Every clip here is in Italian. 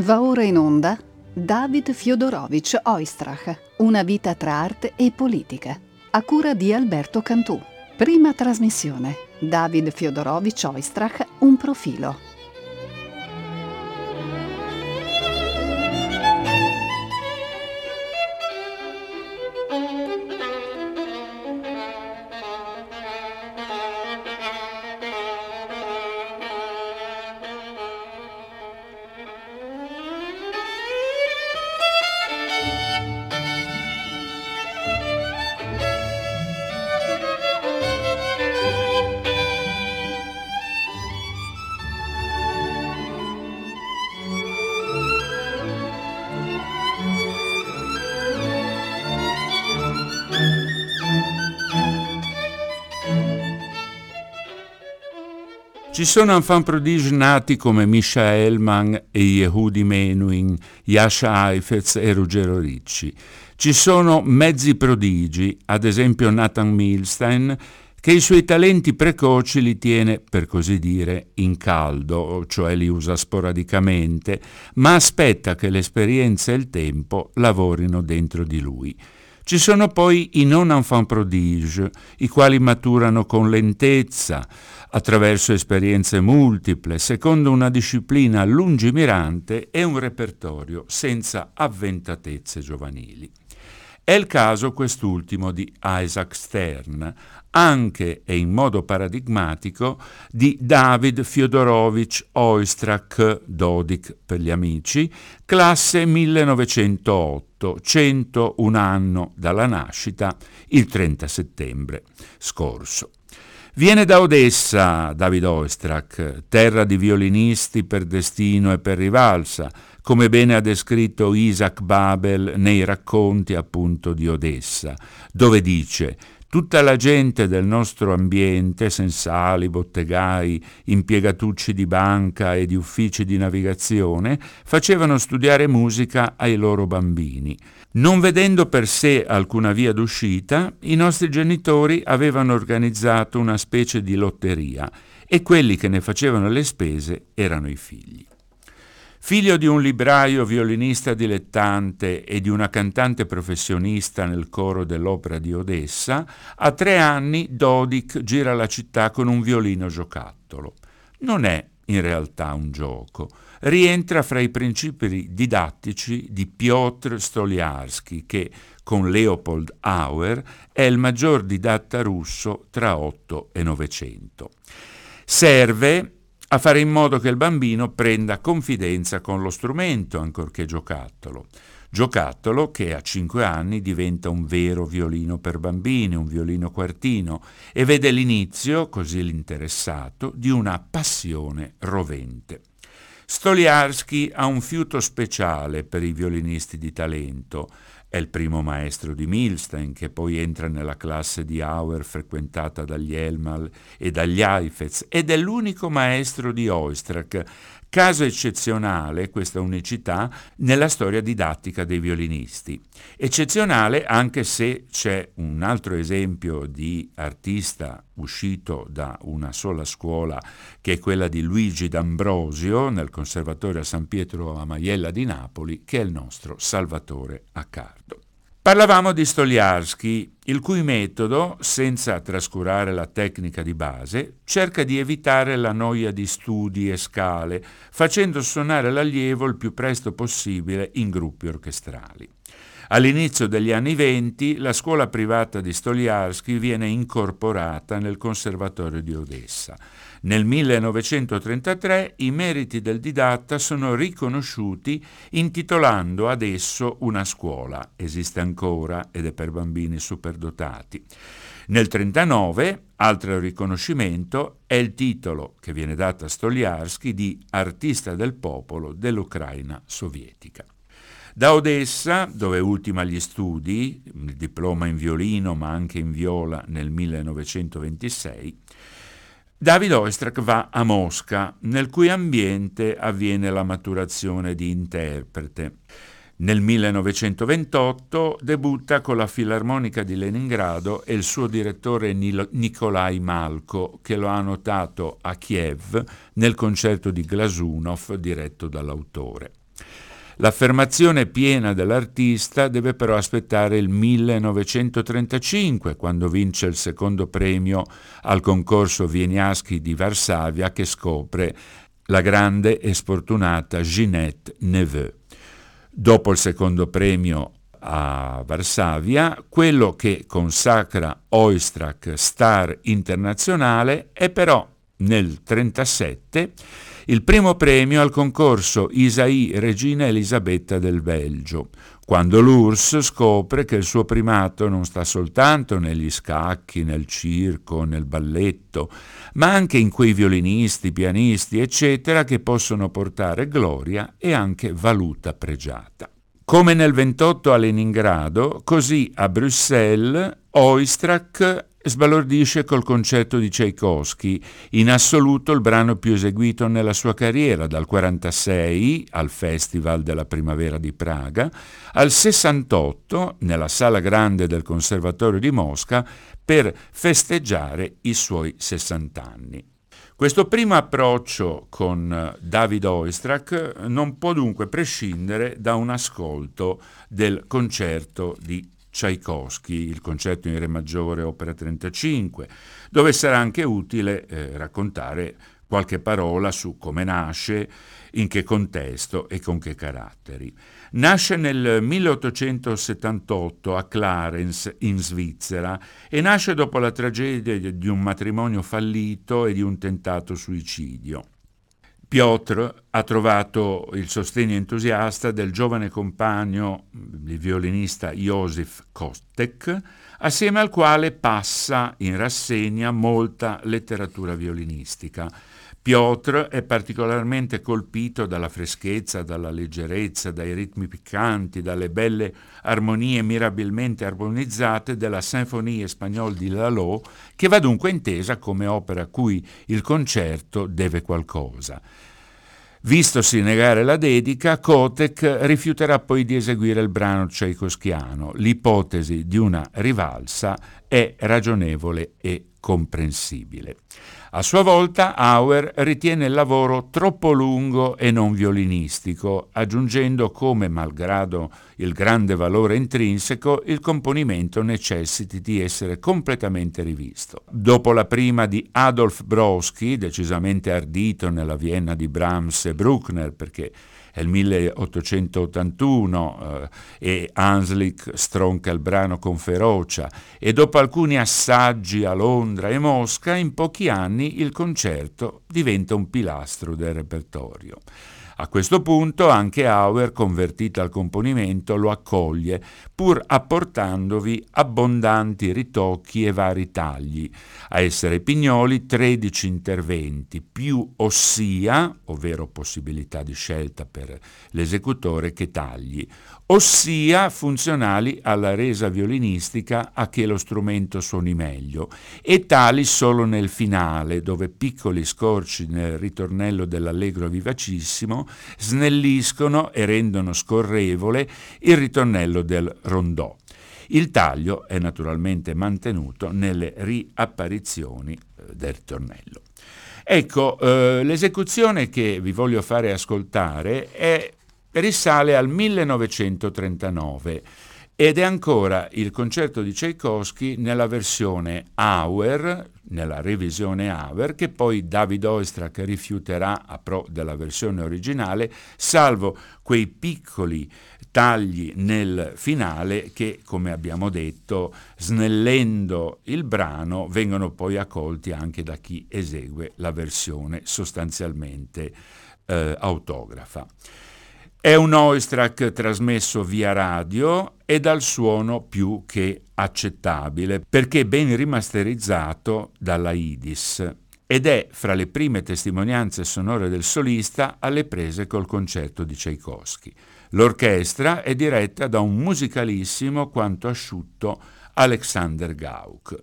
Va ora in onda David Fiodorovich Oistrach, Una vita tra arte e politica, a cura di Alberto Cantù. Prima trasmissione. David Fiodorovich Oistrach, Un profilo. Ci sono enfant prodige nati come Misha Hellman e Yehudi Menuhin, Yasha Heifetz e Ruggero Ricci. Ci sono mezzi prodigi, ad esempio Nathan Milstein, che i suoi talenti precoci li tiene, per così dire, in caldo, cioè li usa sporadicamente, ma aspetta che l'esperienza e il tempo lavorino dentro di lui. Ci sono poi i non enfant prodige, i quali maturano con lentezza, attraverso esperienze multiple, secondo una disciplina lungimirante e un repertorio senza avventatezze giovanili. È il caso quest'ultimo di Isaac Stern, anche e in modo paradigmatico di David Fyodorovich Oistrakh, Dodik per gli amici, classe 1908, 101 anno dalla nascita, il 30 settembre scorso. Viene da Odessa David Oistrakh, terra di violinisti per destino e per rivalsa, come bene ha descritto Isaac Babel nei racconti appunto di Odessa, dove dice Tutta la gente del nostro ambiente, sensali, bottegai, impiegatucci di banca e di uffici di navigazione, facevano studiare musica ai loro bambini. Non vedendo per sé alcuna via d'uscita, i nostri genitori avevano organizzato una specie di lotteria e quelli che ne facevano le spese erano i figli. Figlio di un libraio violinista dilettante e di una cantante professionista nel coro dell'opera di Odessa, a tre anni Dodik gira la città con un violino giocattolo. Non è in realtà un gioco, rientra fra i principi didattici di Piotr Stoliarsky, che con Leopold Auer è il maggior didatta russo tra 8 e 900. Serve a fare in modo che il bambino prenda confidenza con lo strumento ancorché giocattolo. Giocattolo che a 5 anni diventa un vero violino per bambini, un violino quartino, e vede l'inizio, così l'interessato, di una passione rovente. Stoliarsky ha un fiuto speciale per i violinisti di talento, è il primo maestro di Milstein, che poi entra nella classe di Auer frequentata dagli Elmal e dagli Heifetz, ed è l'unico maestro di Oistrakh, Caso eccezionale questa unicità nella storia didattica dei violinisti. Eccezionale anche se c'è un altro esempio di artista uscito da una sola scuola che è quella di Luigi D'Ambrosio nel Conservatorio a San Pietro a Maiella di Napoli, che è il nostro Salvatore Accardo. Parlavamo di Stoliarsky, il cui metodo, senza trascurare la tecnica di base, cerca di evitare la noia di studi e scale, facendo suonare l'allievo il più presto possibile in gruppi orchestrali. All'inizio degli anni venti la scuola privata di Stoliarsky viene incorporata nel Conservatorio di Odessa. Nel 1933 i meriti del didatta sono riconosciuti intitolando ad esso una scuola, esiste ancora ed è per bambini superdotati. Nel 1939, altro riconoscimento, è il titolo che viene dato a Stoliarsky di artista del popolo dell'Ucraina sovietica. Da Odessa, dove ultima gli studi, il diploma in violino ma anche in viola nel 1926, David Oistrakh va a Mosca, nel cui ambiente avviene la maturazione di interprete. Nel 1928 debutta con la Filarmonica di Leningrado e il suo direttore Nikolai Malko, che lo ha notato a Kiev nel concerto di Glasunov diretto dall'autore. L'affermazione piena dell'artista deve però aspettare il 1935, quando vince il secondo premio al concorso Wieniawski di Varsavia che scopre la grande e sfortunata Ginette Neveu. Dopo il secondo premio a Varsavia, quello che consacra Oistrakh star internazionale è però nel 1937 il primo premio al concorso Isaïe Regina Elisabetta del Belgio, quando l'URSS scopre che il suo primato non sta soltanto negli scacchi, nel circo, nel balletto, ma anche in quei violinisti, pianisti, eccetera, che possono portare gloria e anche valuta pregiata. Come nel 28 a Leningrado, così a Bruxelles Oistrakh sbalordisce col concerto di Tchaikovsky, in assoluto il brano più eseguito nella sua carriera, dal 46 al Festival della Primavera di Praga, al 68 nella Sala Grande del Conservatorio di Mosca per festeggiare i suoi 60 anni. Questo primo approccio con eh, David Oistrakh non può dunque prescindere da un ascolto del concerto di Tchaikovsky, il concerto in Re maggiore, opera 35, dove sarà anche utile eh, raccontare qualche parola su come nasce, in che contesto e con che caratteri. Nasce nel 1878 a Clarence, in Svizzera, e nasce dopo la tragedia di un matrimonio fallito e di un tentato suicidio. Piotr ha trovato il sostegno entusiasta del giovane compagno, il violinista Josef Kostek, assieme al quale passa in rassegna molta letteratura violinistica. Piotr è particolarmente colpito dalla freschezza, dalla leggerezza, dai ritmi piccanti, dalle belle armonie mirabilmente armonizzate della Sinfonie Spagnole di Lalo, che va dunque intesa come opera a cui il concerto deve qualcosa. Vistosi negare la dedica, Kotek rifiuterà poi di eseguire il brano tchaikovskiano. L'ipotesi di una rivalsa è ragionevole e comprensibile. A sua volta Auer ritiene il lavoro troppo lungo e non violinistico, aggiungendo come, malgrado il grande valore intrinseco, il componimento necessiti di essere completamente rivisto. Dopo la prima di Adolf Brodsky, decisamente ardito nella Vienna di Brahms e Bruckner, perché è il 1881 eh, e Hanslick stronca il brano con ferocia e dopo alcuni assaggi a Londra e Mosca, in pochi anni il concerto diventa un pilastro del repertorio. A questo punto anche Auer, convertito al componimento, lo accoglie, pur apportandovi abbondanti ritocchi e vari tagli. A essere Pignoli 13 interventi, più ossia, ovvero possibilità di scelta per l'esecutore, che tagli, ossia funzionali alla resa violinistica a che lo strumento suoni meglio, e tali solo nel finale, dove piccoli scorci nel ritornello dell'allegro vivacissimo snelliscono e rendono scorrevole il ritornello del rondò. Il taglio è naturalmente mantenuto nelle riapparizioni eh, del ritornello. Ecco, eh, l'esecuzione che vi voglio fare ascoltare è risale al 1939 ed è ancora il concerto di Tchaikovsky nella versione Auer, nella revisione Auer, che poi David Oistrakh rifiuterà a pro della versione originale, salvo quei piccoli tagli nel finale che, come abbiamo detto, snellendo il brano, vengono poi accolti anche da chi esegue la versione sostanzialmente eh, autografa. È un Oistrakh trasmesso via radio e dal suono più che accettabile, perché ben rimasterizzato dalla IDIS ed è fra le prime testimonianze sonore del solista alle prese col concerto di Tchaikovsky. L'orchestra è diretta da un musicalissimo quanto asciutto Alexander Gauck.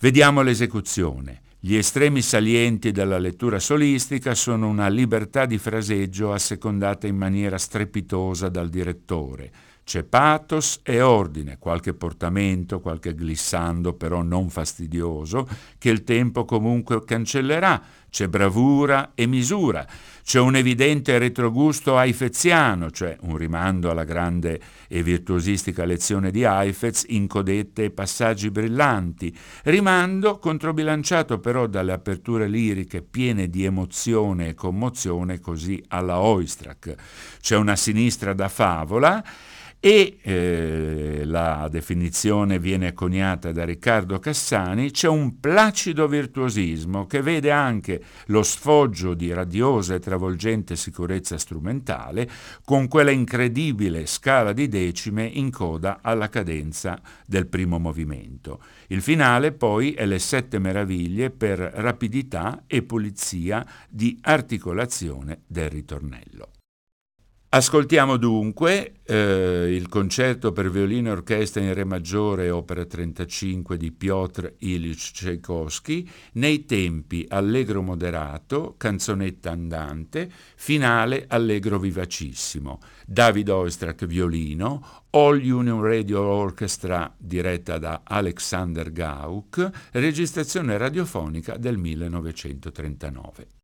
Vediamo l'esecuzione. Gli estremi salienti della lettura solistica sono una libertà di fraseggio assecondata in maniera strepitosa dal direttore. C'è pathos e ordine, qualche portamento, qualche glissando però non fastidioso, che il tempo comunque cancellerà. C'è bravura e misura. C'è un evidente retrogusto haifeziano, cioè un rimando alla grande e virtuosistica lezione di Heifetz in codette e passaggi brillanti, rimando controbilanciato però dalle aperture liriche piene di emozione e commozione così alla Oistrakh. C'è una sinistra da favola e eh, la definizione viene coniata da Riccardo Cassani, c'è un placido virtuosismo che vede anche lo sfoggio di radiosa e travolgente sicurezza strumentale con quella incredibile scala di decime in coda alla cadenza del primo movimento. Il finale poi è le sette meraviglie per rapidità e pulizia di articolazione del ritornello. Ascoltiamo dunque eh, il concerto per violino e orchestra in Re maggiore, opera 35 di Piotr Ilyich Tchaikovsky, nei tempi allegro moderato, canzonetta andante, finale allegro vivacissimo. David Oistrakh violino, All Union Radio Orchestra diretta da Alexander Gauck, registrazione radiofonica del 1939.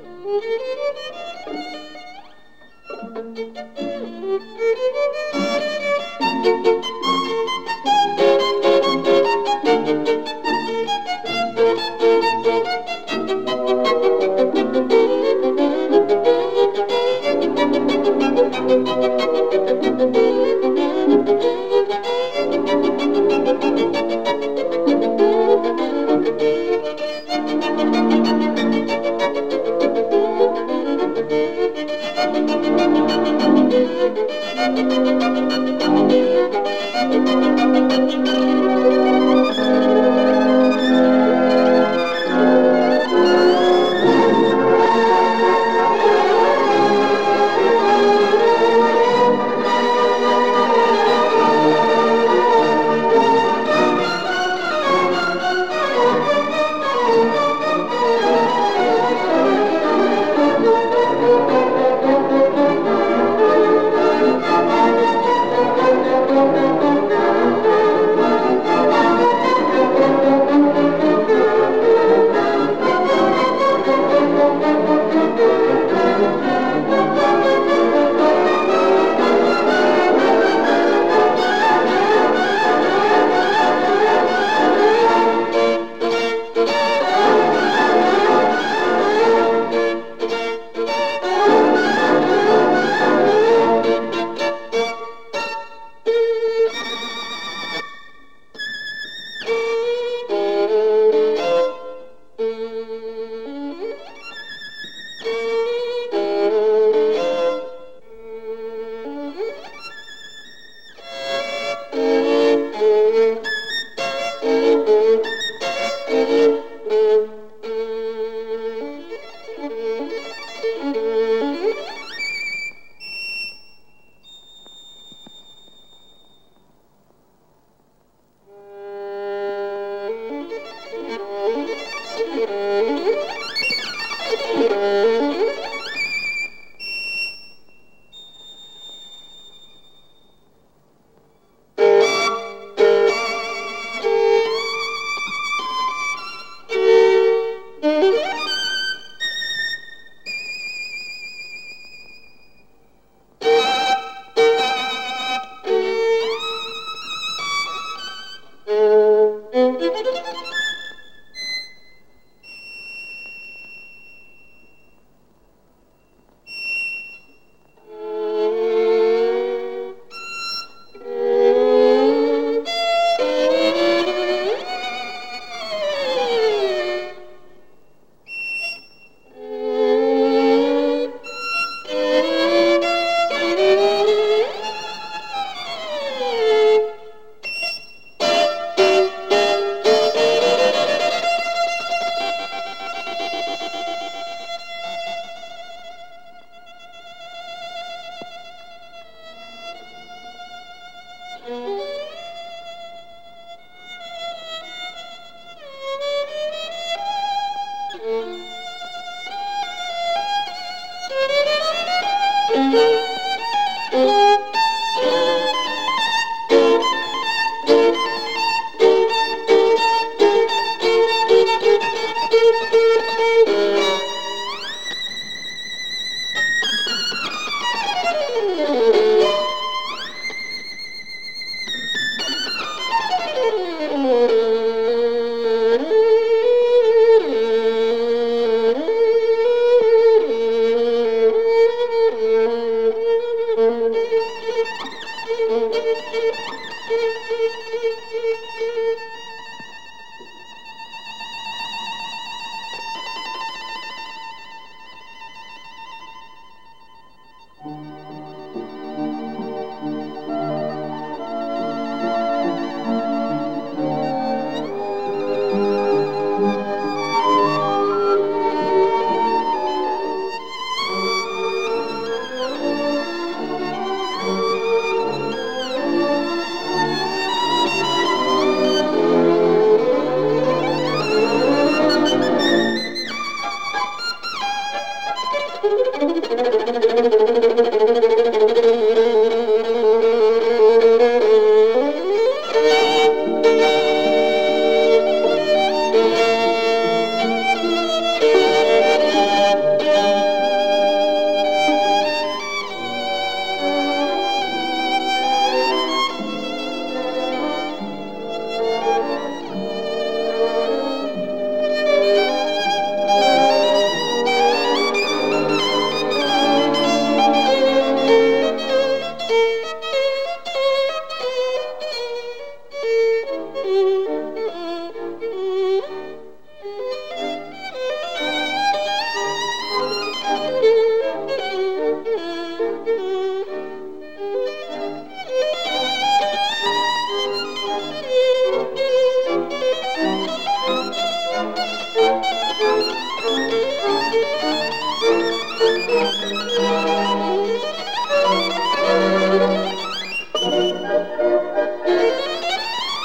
thank you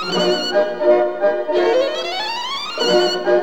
Thank you.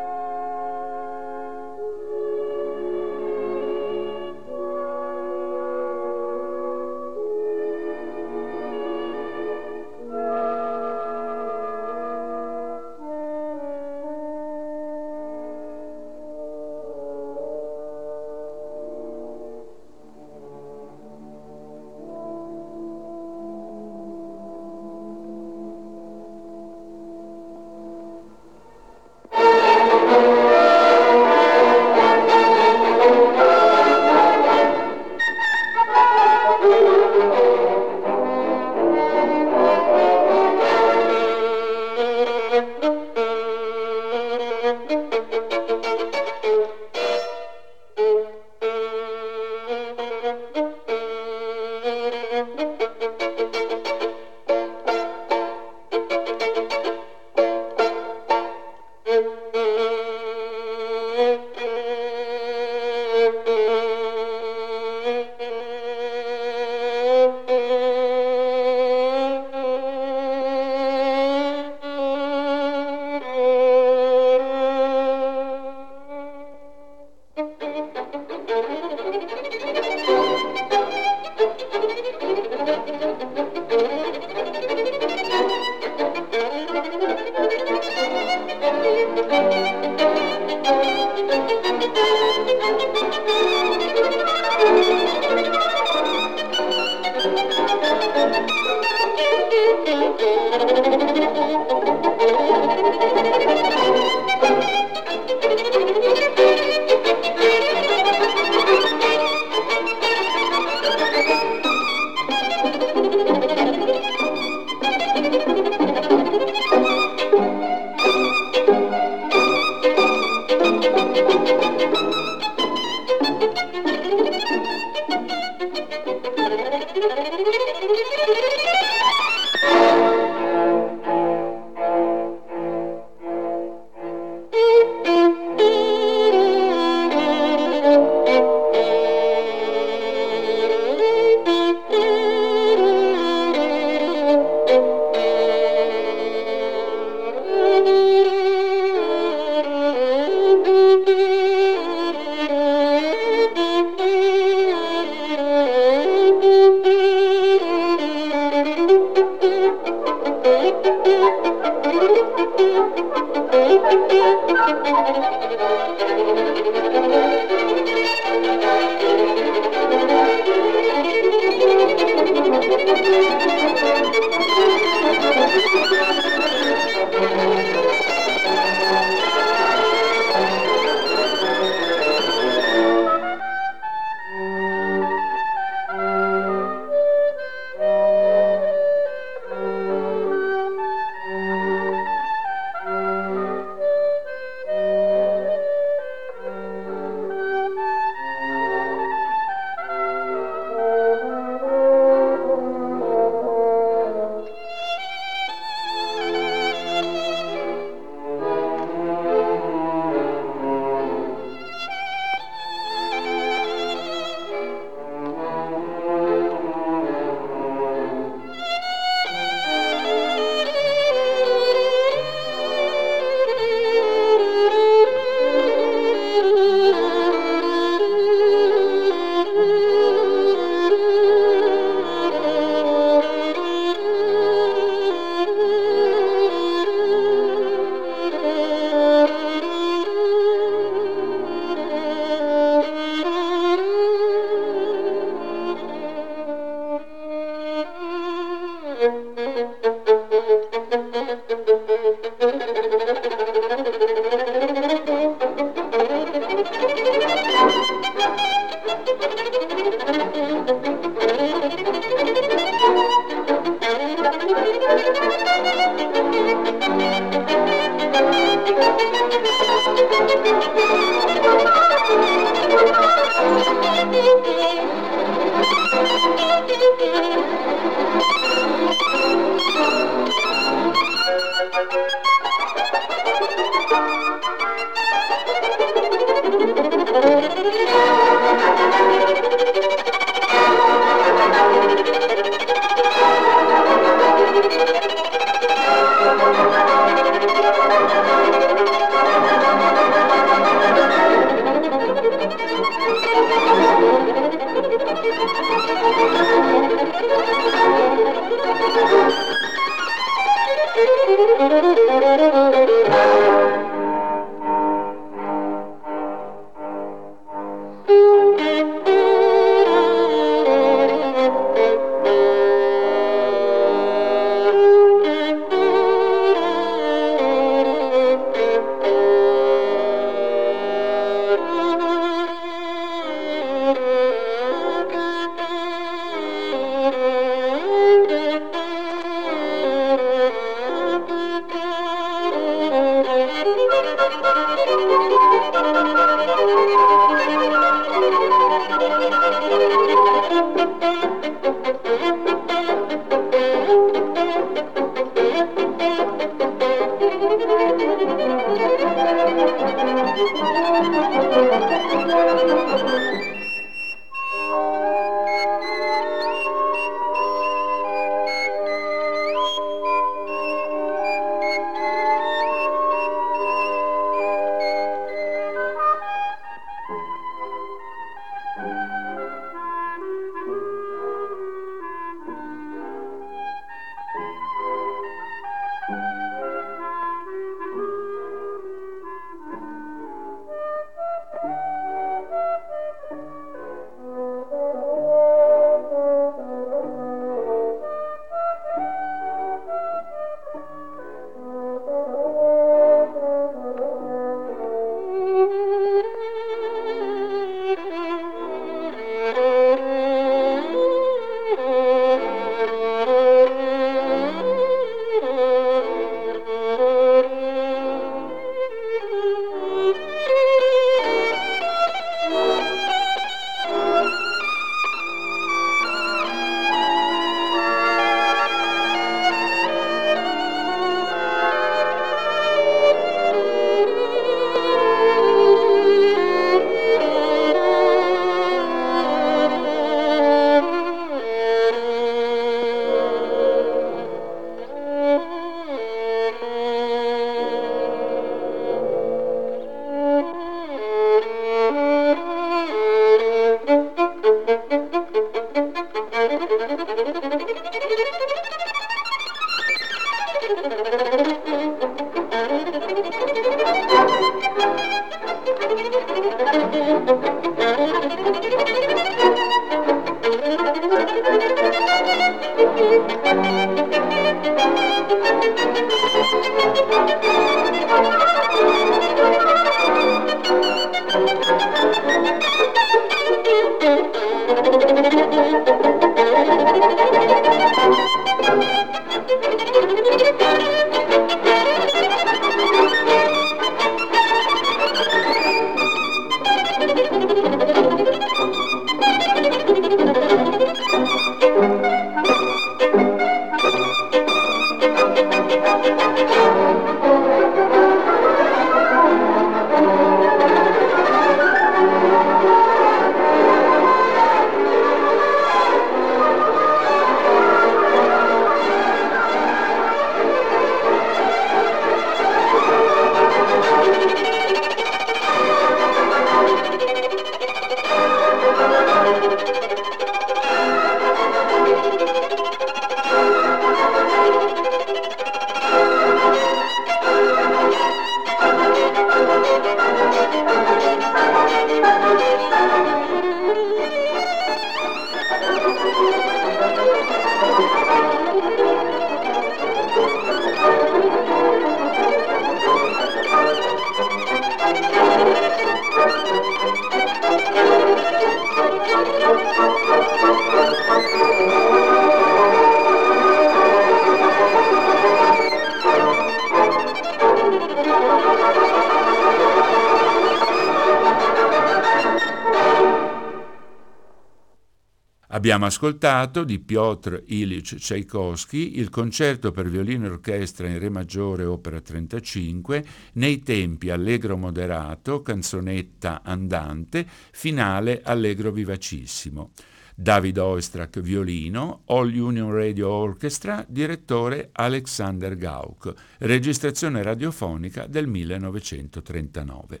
Abbiamo ascoltato di Piotr Ilyich Tchaikovsky il concerto per violino e orchestra in Re maggiore opera 35 nei tempi allegro moderato, canzonetta andante, finale allegro vivacissimo. David Oistrakh violino, All Union Radio Orchestra, direttore Alexander Gauck, registrazione radiofonica del 1939.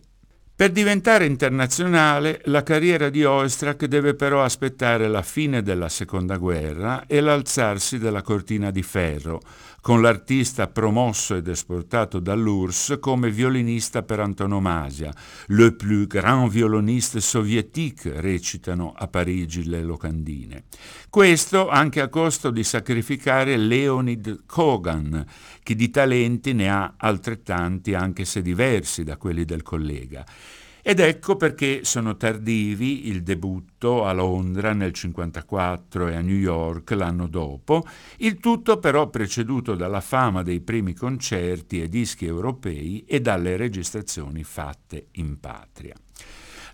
Per diventare internazionale, la carriera di Oistrakh deve però aspettare la fine della Seconda Guerra e l'alzarsi della cortina di ferro, con l'artista promosso ed esportato dall'URSS come violinista per antonomasia. Le plus grand violoniste soviétique, recitano a Parigi le locandine. Questo anche a costo di sacrificare Leonid Kogan, che di talenti ne ha altrettanti anche se diversi da quelli del collega. Ed ecco perché sono tardivi il debutto a Londra nel 1954 e a New York l'anno dopo, il tutto però preceduto dalla fama dei primi concerti e dischi europei e dalle registrazioni fatte in patria.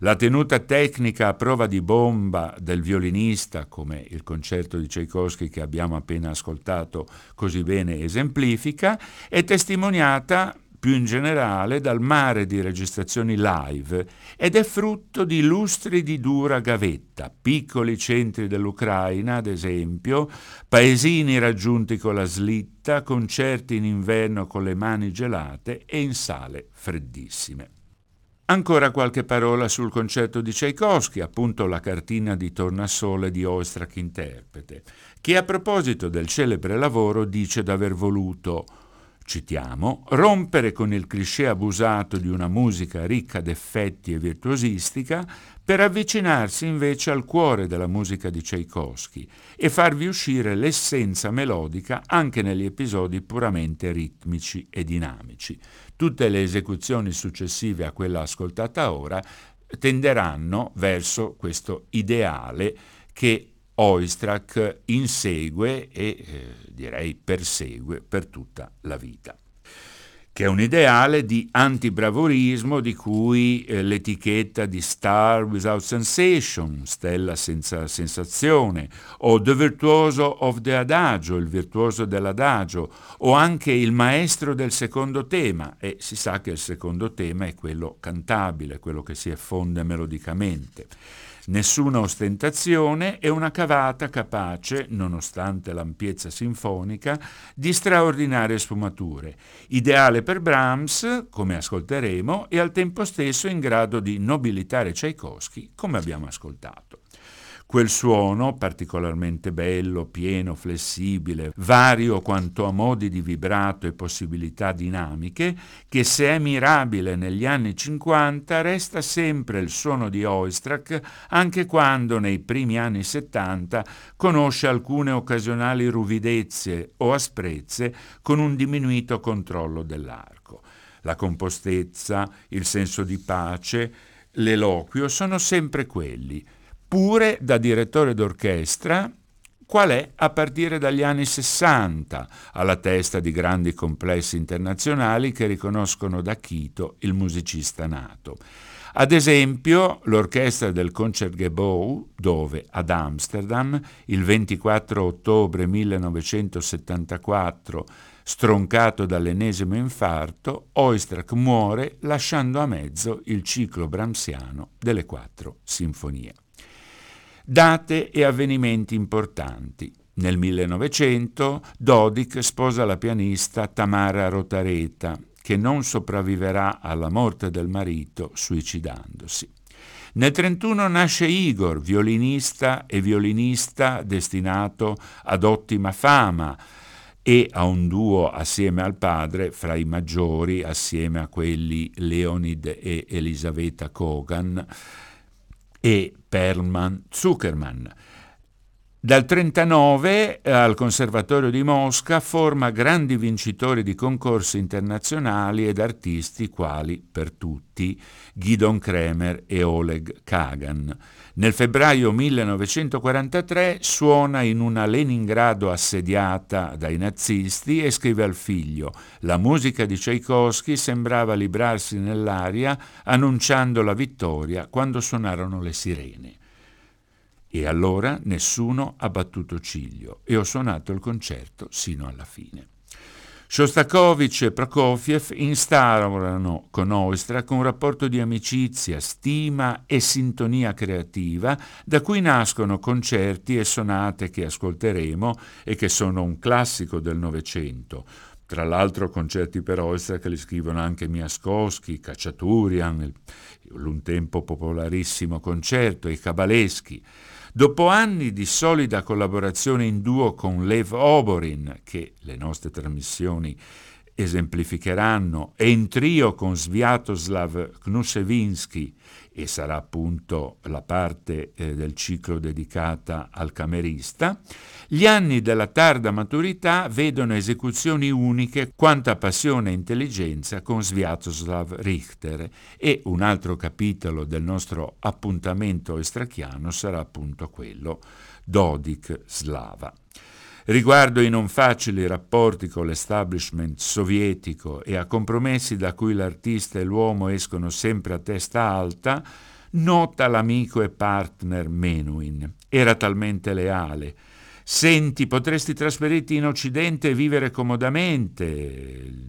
La tenuta tecnica a prova di bomba del violinista, come il concerto di Tchaikovsky che abbiamo appena ascoltato così bene esemplifica, è testimoniata più in generale dal mare di registrazioni live ed è frutto di lustri di dura gavetta, piccoli centri dell'Ucraina, ad esempio, paesini raggiunti con la slitta, concerti in inverno con le mani gelate e in sale freddissime. Ancora qualche parola sul concerto di Tchaikovsky, appunto la cartina di tornasole di Oistrakh interprete, che a proposito del celebre lavoro dice d'aver voluto citiamo, rompere con il cliché abusato di una musica ricca d'effetti e virtuosistica per avvicinarsi invece al cuore della musica di Tchaikovsky e farvi uscire l'essenza melodica anche negli episodi puramente ritmici e dinamici. Tutte le esecuzioni successive a quella ascoltata ora tenderanno verso questo ideale che Oistrakh insegue e eh, direi persegue per tutta la vita che è un ideale di antibravorismo di cui eh, l'etichetta di Star Without Sensation, stella senza sensazione, o The Virtuoso of the Adagio, il virtuoso dell'adagio, o anche il maestro del secondo tema, e si sa che il secondo tema è quello cantabile, quello che si effonde melodicamente nessuna ostentazione e una cavata capace, nonostante l'ampiezza sinfonica, di straordinarie sfumature, ideale per Brahms, come ascolteremo, e al tempo stesso in grado di nobilitare Tchaikovsky, come abbiamo ascoltato. Quel suono, particolarmente bello, pieno, flessibile, vario quanto a modi di vibrato e possibilità dinamiche, che se è mirabile negli anni 50 resta sempre il suono di Oistrakh anche quando nei primi anni 70 conosce alcune occasionali ruvidezze o asprezze con un diminuito controllo dell'arco. La compostezza, il senso di pace, l'eloquio sono sempre quelli, pure da direttore d'orchestra, qual è a partire dagli anni 60, alla testa di grandi complessi internazionali che riconoscono da Quito il musicista nato. Ad esempio, l'orchestra del Concertgebouw, dove ad Amsterdam, il 24 ottobre 1974, stroncato dall'ennesimo infarto, Oistrakh muore lasciando a mezzo il ciclo brahmsiano delle quattro sinfonie date e avvenimenti importanti. Nel 1900 Dodik sposa la pianista Tamara Rotareta, che non sopravviverà alla morte del marito suicidandosi. Nel 1931 nasce Igor, violinista e violinista destinato ad ottima fama e a un duo assieme al padre, fra i maggiori, assieme a quelli Leonid e Elisaveta Kogan, e Perlman Zuckerman. Dal 1939 eh, al Conservatorio di Mosca forma grandi vincitori di concorsi internazionali ed artisti quali, per tutti, Gidon Kremer e Oleg Kagan. Nel febbraio 1943 suona in una Leningrado assediata dai nazisti e scrive al figlio «La musica di Tchaikovsky sembrava librarsi nell'aria annunciando la vittoria quando suonarono le sirene». E allora nessuno ha battuto ciglio e ho suonato il concerto sino alla fine. Shostakovich e Prokofiev instaurano con Oistrakh un rapporto di amicizia, stima e sintonia creativa da cui nascono concerti e sonate che ascolteremo e che sono un classico del Novecento. Tra l'altro concerti per Oistrakh li scrivono anche Miaskowski, Cacciaturian, un tempo popolarissimo concerto, i Cabaleschi. Dopo anni di solida collaborazione in duo con Lev Oborin, che le nostre trasmissioni esemplificheranno, e in trio con Sviatoslav Knusevinsky, e sarà appunto la parte eh, del ciclo dedicata al camerista, gli anni della tarda maturità vedono esecuzioni uniche quanta passione e intelligenza con Sviatoslav Richter e un altro capitolo del nostro appuntamento estrachiano sarà appunto quello Dodik Slava. Riguardo i non facili rapporti con l'establishment sovietico e a compromessi da cui l'artista e l'uomo escono sempre a testa alta, nota l'amico e partner Menuhin. Era talmente leale. Senti, potresti trasferirti in Occidente e vivere comodamente,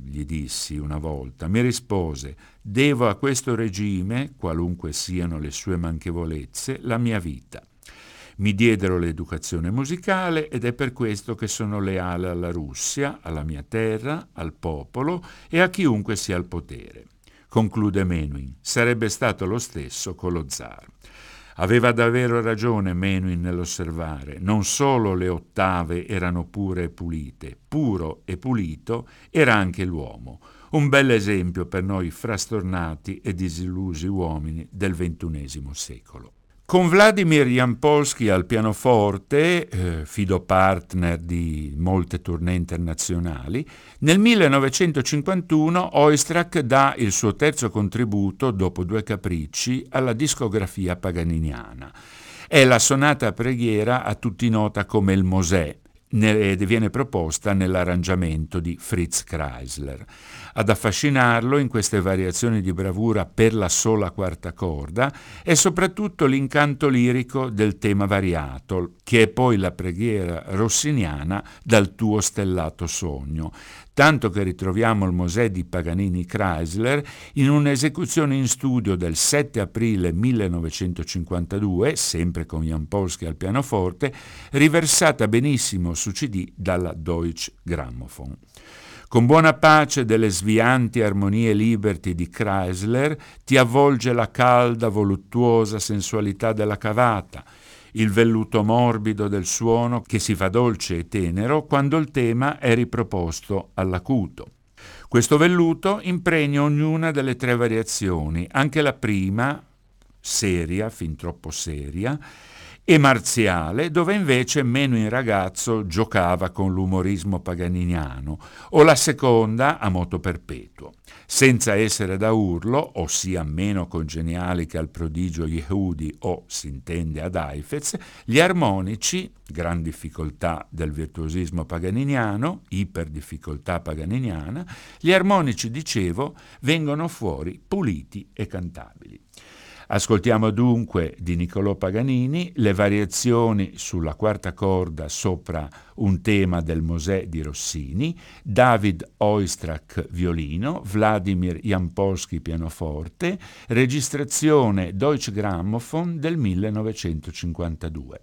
gli dissi una volta. Mi rispose, devo a questo regime, qualunque siano le sue manchevolezze, la mia vita. Mi diedero l'educazione musicale ed è per questo che sono leale alla Russia, alla mia terra, al popolo e a chiunque sia al potere. Conclude Menuhin, sarebbe stato lo stesso con lo zar. Aveva davvero ragione Menuhin nell'osservare, non solo le ottave erano pure e pulite, puro e pulito era anche l'uomo, un bel esempio per noi frastornati e disillusi uomini del XXI secolo. Con Vladimir Jampolsky al pianoforte, eh, fido partner di molte tournée internazionali, nel 1951 Oistrakh dà il suo terzo contributo, dopo due capricci, alla discografia paganiniana. È la sonata preghiera a tutti nota come il Mosè, ed viene proposta nell'arrangiamento di Fritz Kreisler. Ad affascinarlo in queste variazioni di bravura per la sola quarta corda è soprattutto l'incanto lirico del tema variato, che è poi la preghiera rossiniana dal tuo stellato sogno, tanto che ritroviamo il Mosè di Paganini Chrysler in un'esecuzione in studio del 7 aprile 1952, sempre con Jan Polsky al pianoforte, riversata benissimo su CD dalla Deutsche Grammophon. Con buona pace delle svianti armonie liberty di Chrysler ti avvolge la calda, voluttuosa sensualità della cavata, il velluto morbido del suono che si fa dolce e tenero quando il tema è riproposto all'acuto. Questo velluto impregna ognuna delle tre variazioni, anche la prima, seria, fin troppo seria, e marziale, dove invece meno in ragazzo giocava con l'umorismo paganiniano, o la seconda a moto perpetuo. Senza essere da urlo, ossia meno congeniali che al prodigio Yehudi o, si intende, ad Heifetz, gli armonici, gran difficoltà del virtuosismo paganiniano, iperdifficoltà paganiniana, gli armonici, dicevo, vengono fuori puliti e cantabili. Ascoltiamo dunque di Niccolò Paganini le variazioni sulla quarta corda sopra un tema del Mosè di Rossini, David Oistrakh violino, Vladimir Jampolsky pianoforte, registrazione Deutsche Grammophon del 1952.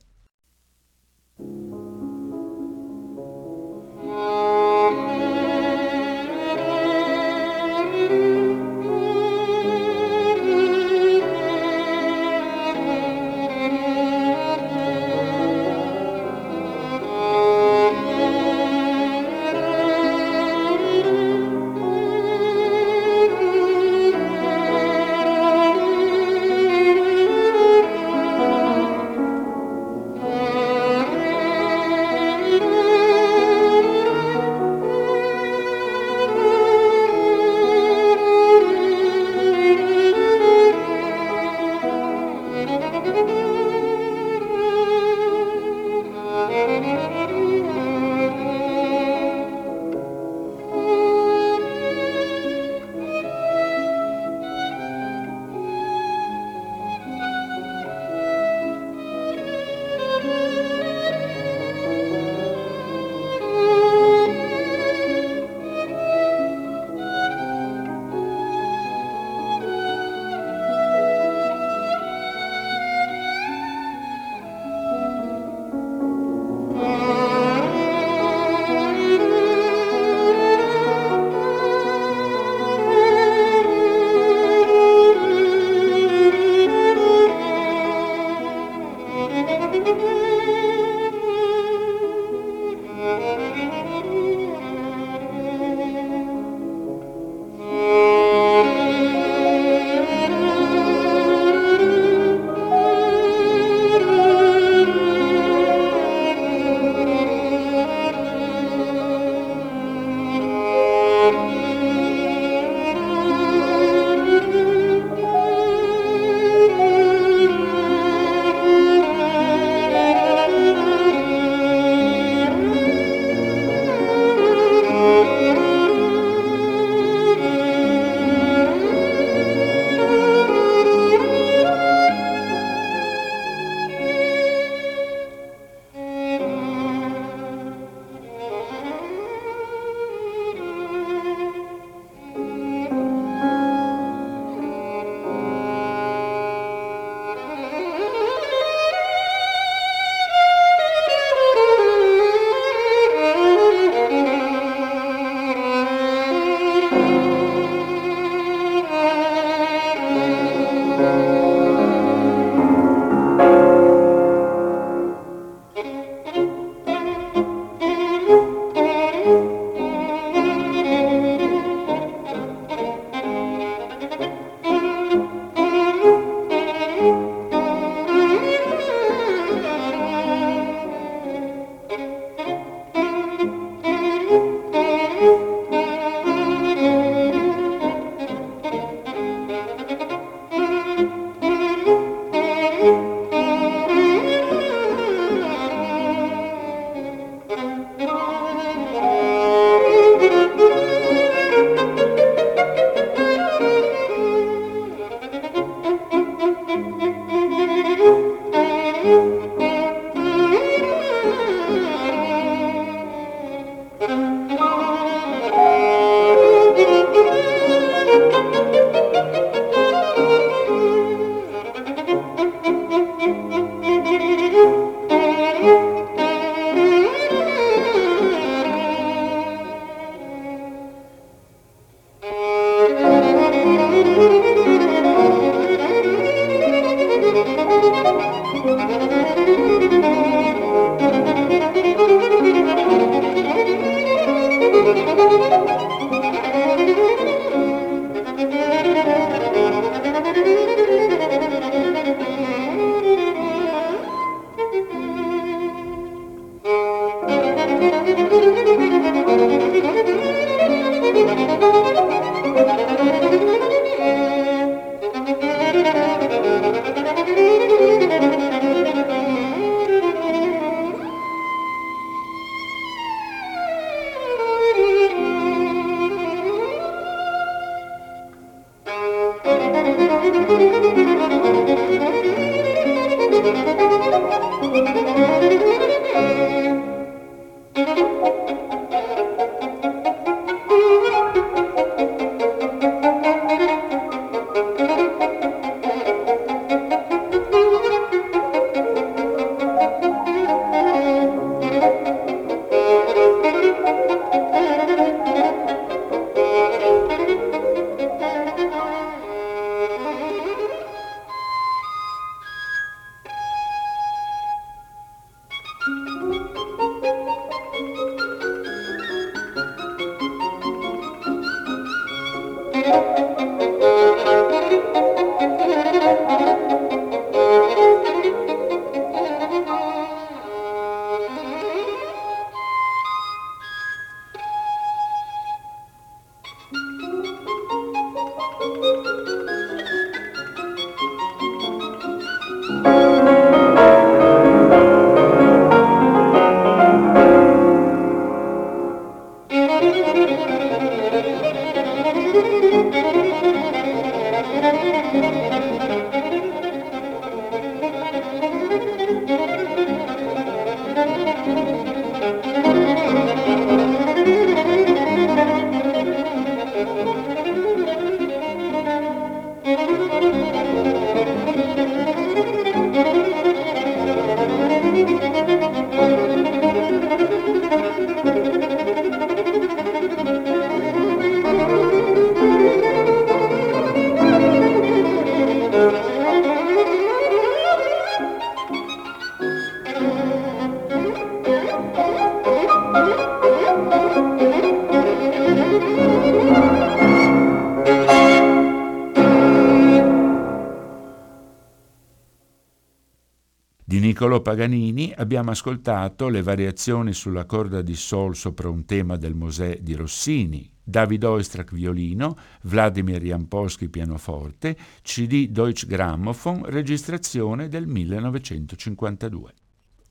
Niccolò Paganini abbiamo ascoltato le variazioni sulla corda di sol sopra un tema del Mosè di Rossini, David Oistrakh violino, Vladimir Jampolsky pianoforte, CD Deutsche Grammophon, registrazione del 1952.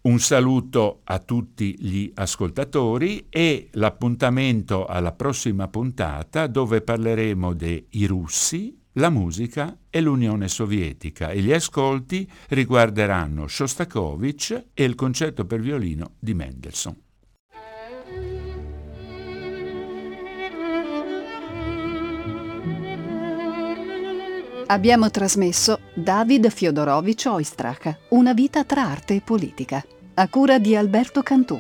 Un saluto a tutti gli ascoltatori e l'appuntamento alla prossima puntata dove parleremo dei russi, la musica e l'Unione Sovietica e gli ascolti riguarderanno Shostakovich e il concerto per violino di Mendelssohn. Abbiamo trasmesso David Fyodorovich Oistrakh, Una vita tra arte e politica, a cura di Alberto Cantù.